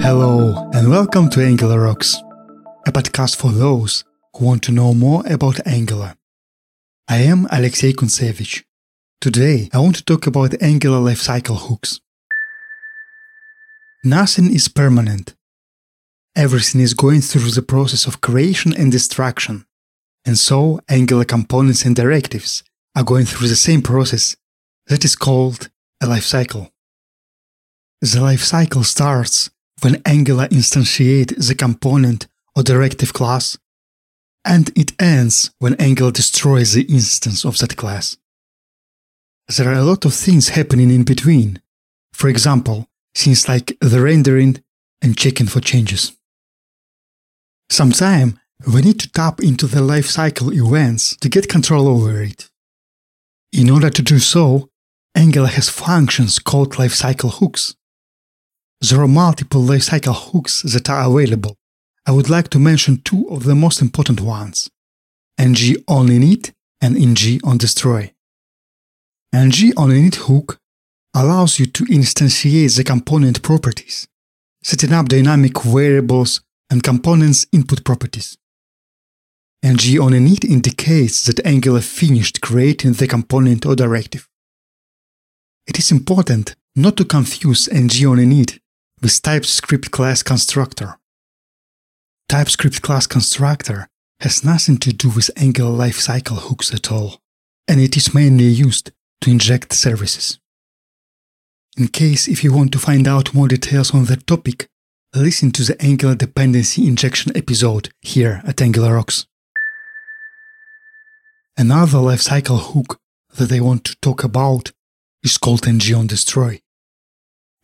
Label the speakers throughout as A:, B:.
A: Hello, and welcome to Angular Rocks, a podcast for those who want to know more about Angular. I am Alexey Kuntsevich. Today, I want to talk about Angular lifecycle hooks. Nothing is permanent. Everything is going through the process of creation and destruction. And so, Angular components and directives are going through the same process that is called a life cycle. The life cycle starts when Angular instantiates the component or directive class, and it ends when Angular destroys the instance of that class. There are a lot of things happening in between. For example, things like the rendering and checking for changes. Sometimes we need to tap into the lifecycle events to get control over it. In order to do so, Angular has functions called lifecycle hooks. There are multiple lifecycle hooks that are available. I would like to mention two of the most important ones ng on init and ng on destroy. ng on init hook allows you to instantiate the component properties, setting up dynamic variables and components input properties. ng on init indicates that Angular finished creating the component or directive. It is important not to confuse ng on init with TypeScript class constructor. TypeScript class constructor has nothing to do with Angular lifecycle hooks at all, and it is mainly used to inject services. In case if you want to find out more details on that topic, listen to the Angular dependency injection episode here at Angular Rocks. Another lifecycle hook that I want to talk about is called ng on destroy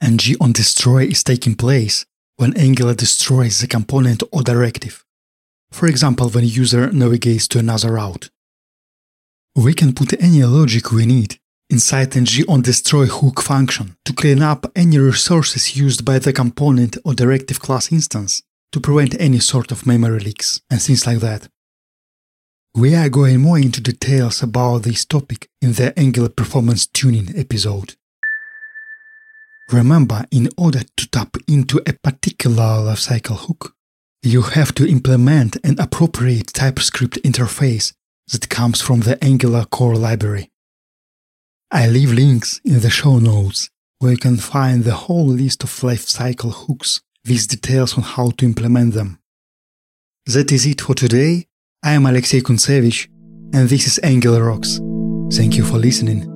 A: ng on destroy is taking place when Angular destroys the component or directive. For example, when a user navigates to another route. We can put any logic we need inside ng on destroy hook function to clean up any resources used by the component or directive class instance to prevent any sort of memory leaks and things like that. We are going more into details about this topic in the Angular performance tuning episode. Remember, in order to tap into a particular lifecycle hook, you have to implement an appropriate TypeScript interface that comes from the Angular core library. I leave links in the show notes where you can find the whole list of lifecycle hooks with details on how to implement them. That is it for today. I am Alexey Kuntsevich, and this is Angular Rocks. Thank you for listening.